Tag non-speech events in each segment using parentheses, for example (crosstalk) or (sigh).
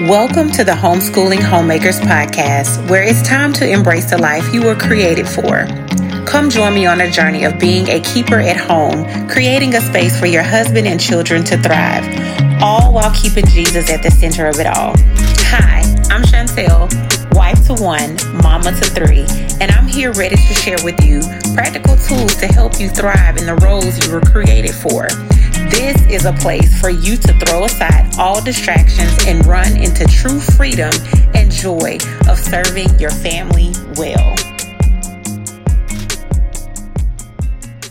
Welcome to the Homeschooling Homemakers Podcast, where it's time to embrace the life you were created for. Come join me on a journey of being a keeper at home, creating a space for your husband and children to thrive, all while keeping Jesus at the center of it all. Hi, I'm Chantel, wife to one, mama to three, and I'm here ready to share with you practical tools to help you thrive in the roles you were created for. This is a place for you to throw aside all distractions and run into true freedom and joy of serving your family well.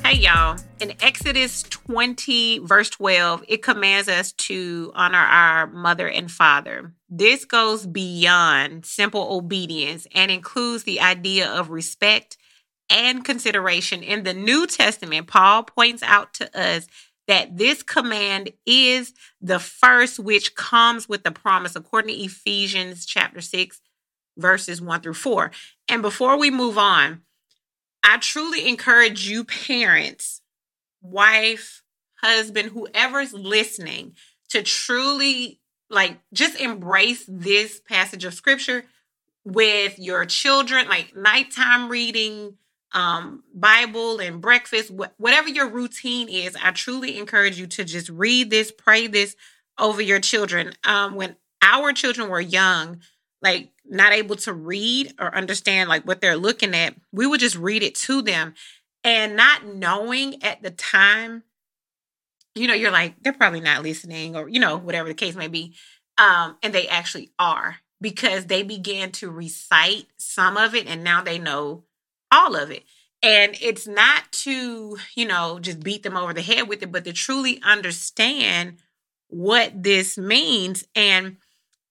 Hey, y'all. In Exodus 20, verse 12, it commands us to honor our mother and father. This goes beyond simple obedience and includes the idea of respect and consideration. In the New Testament, Paul points out to us that this command is the first which comes with the promise according to Ephesians chapter 6 verses 1 through 4. And before we move on, I truly encourage you parents, wife, husband, whoever's listening to truly like just embrace this passage of scripture with your children like nighttime reading um, Bible and breakfast, wh- whatever your routine is, I truly encourage you to just read this, pray this over your children. Um, when our children were young, like not able to read or understand like what they're looking at, we would just read it to them. And not knowing at the time, you know, you're like, they're probably not listening, or, you know, whatever the case may be. Um, and they actually are because they began to recite some of it and now they know all of it. And it's not to, you know, just beat them over the head with it, but to truly understand what this means. And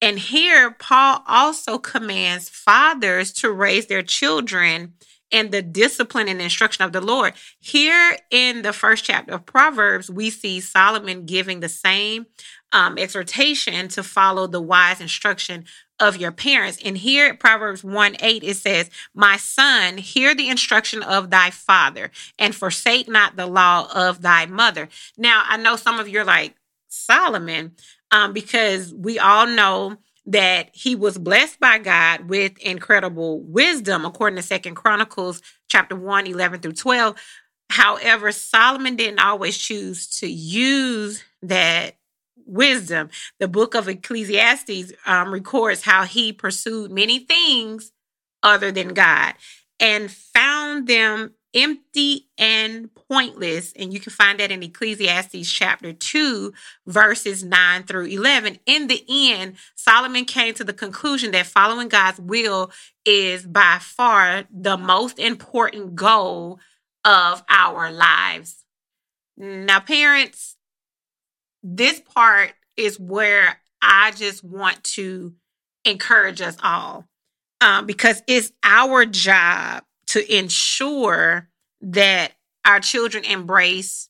and here Paul also commands fathers to raise their children in the discipline and instruction of the Lord. Here in the first chapter of Proverbs, we see Solomon giving the same um, exhortation to follow the wise instruction of your parents. And here at Proverbs 1 8, it says, My son, hear the instruction of thy father, and forsake not the law of thy mother. Now, I know some of you are like, Solomon, um, because we all know that he was blessed by God with incredible wisdom, according to Second Chronicles chapter 1, 11 through 12. However, Solomon didn't always choose to use that wisdom. The book of Ecclesiastes um, records how he pursued many things other than God and found them empty and pointless. And you can find that in Ecclesiastes chapter 2, verses 9 through 11. In the end, Solomon came to the conclusion that following God's will is by far the most important goal of our lives. Now, parents, this part is where I just want to encourage us all um, because it's our job to ensure that our children embrace,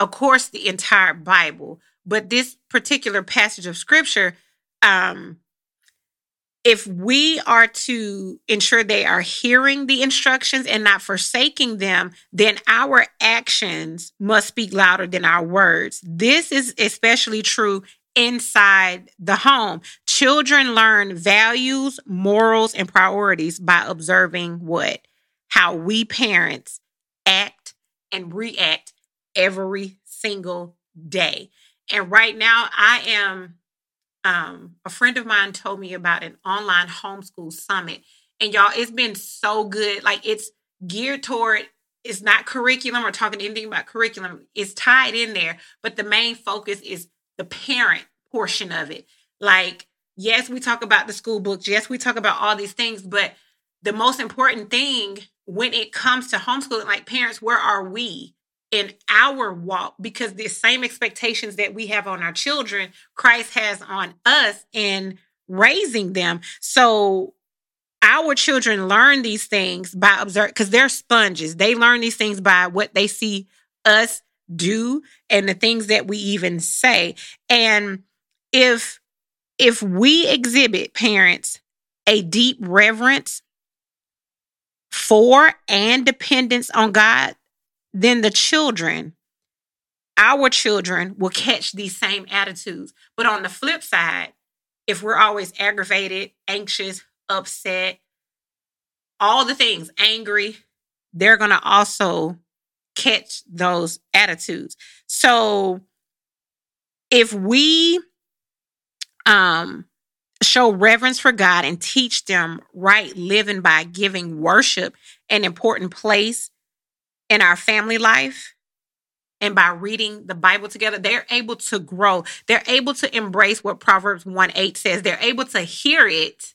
of course, the entire Bible, but this particular passage of scripture um, if we are to ensure they are hearing the instructions and not forsaking them, then our actions must speak louder than our words. This is especially true inside the home. Children learn values, morals, and priorities by observing what? How we parents act and react every single day. And right now, I am um, a friend of mine told me about an online homeschool summit. And y'all, it's been so good. Like it's geared toward it's not curriculum or talking anything about curriculum. It's tied in there, but the main focus is the parent portion of it. Like, yes, we talk about the school books. Yes, we talk about all these things, but the most important thing when it comes to homeschooling, like parents, where are we? In our walk because the same expectations that we have on our children, Christ has on us in raising them. So our children learn these things by observe because they're sponges. They learn these things by what they see us do and the things that we even say. And if if we exhibit parents a deep reverence for and dependence on God, then the children, our children, will catch these same attitudes. But on the flip side, if we're always aggravated, anxious, upset, all the things, angry, they're going to also catch those attitudes. So if we um show reverence for God and teach them right living by giving worship an important place in our family life and by reading the Bible together, they're able to grow. They're able to embrace what Proverbs 1 8 says. They're able to hear it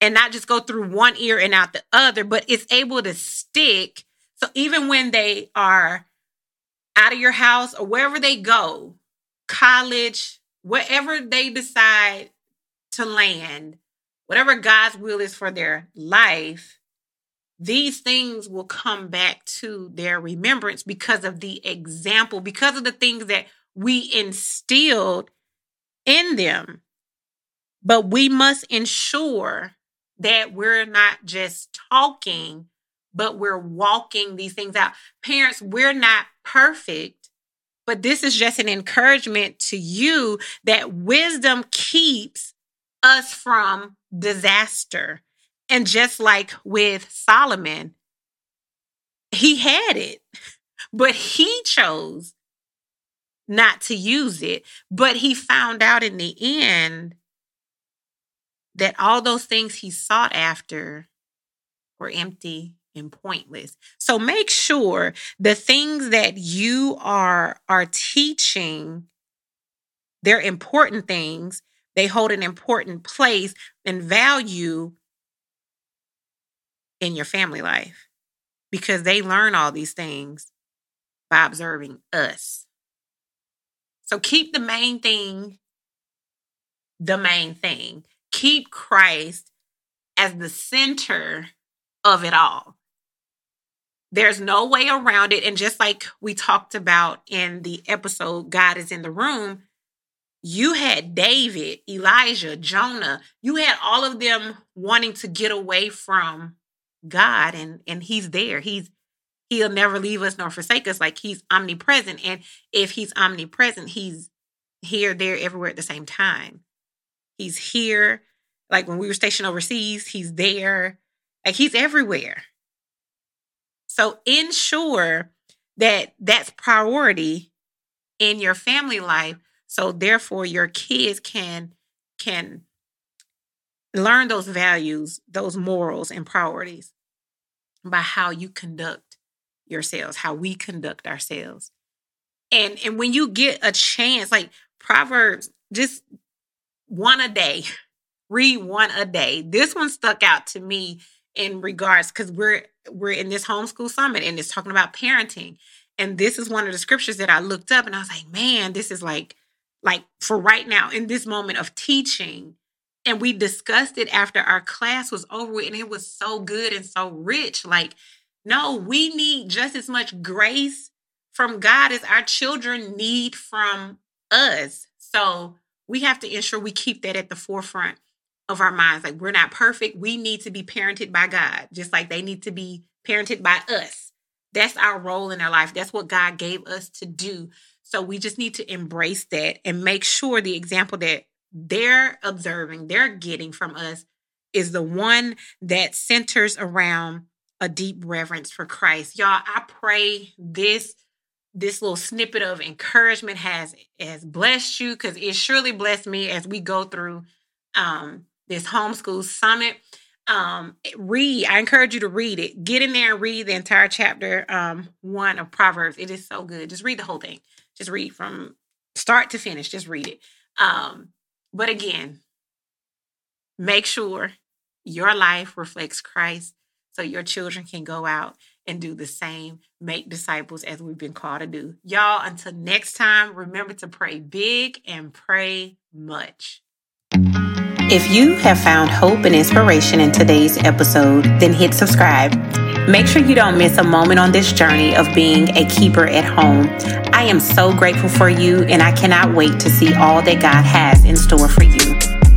and not just go through one ear and out the other, but it's able to stick. So even when they are out of your house or wherever they go, college, wherever they decide to land, whatever God's will is for their life, these things will come back to their remembrance because of the example, because of the things that we instilled in them. But we must ensure that we're not just talking, but we're walking these things out. Parents, we're not perfect, but this is just an encouragement to you that wisdom keeps us from disaster and just like with Solomon, he had it, but he chose not to use it. But he found out in the end that all those things he sought after were empty and pointless. So make sure the things that you are are teaching they're important things. They hold an important place and value in your family life because they learn all these things by observing us. So keep the main thing the main thing. Keep Christ as the center of it all. There's no way around it. And just like we talked about in the episode, God is in the room, you had David, Elijah, Jonah, you had all of them wanting to get away from God and and he's there. He's he'll never leave us nor forsake us like he's omnipresent and if he's omnipresent, he's here there everywhere at the same time. He's here like when we were stationed overseas, he's there. Like he's everywhere. So ensure that that's priority in your family life so therefore your kids can can learn those values, those morals and priorities by how you conduct yourselves, how we conduct ourselves. And and when you get a chance, like Proverbs, just one a day, (laughs) read one a day. This one stuck out to me in regards because we're we're in this homeschool summit and it's talking about parenting. And this is one of the scriptures that I looked up and I was like, man, this is like like for right now in this moment of teaching and we discussed it after our class was over and it was so good and so rich. Like no we need just as much grace from god as our children need from us. So we have to ensure we keep that at the forefront of our minds. Like we're not perfect. We need to be parented by god just like they need to be parented by us. That's our role in our life. That's what god gave us to do. So we just need to embrace that and make sure the example that they're observing, they're getting from us is the one that centers around a deep reverence for Christ. Y'all, I pray this this little snippet of encouragement has has blessed you because it surely blessed me as we go through um this homeschool summit. Um read i encourage you to read it. Get in there and read the entire chapter um one of proverbs. It is so good. Just read the whole thing. Just read from start to finish. Just read it. Um but again, make sure your life reflects Christ so your children can go out and do the same, make disciples as we've been called to do. Y'all, until next time, remember to pray big and pray much. If you have found hope and inspiration in today's episode, then hit subscribe. Make sure you don't miss a moment on this journey of being a keeper at home. I am so grateful for you, and I cannot wait to see all that God has in store for you.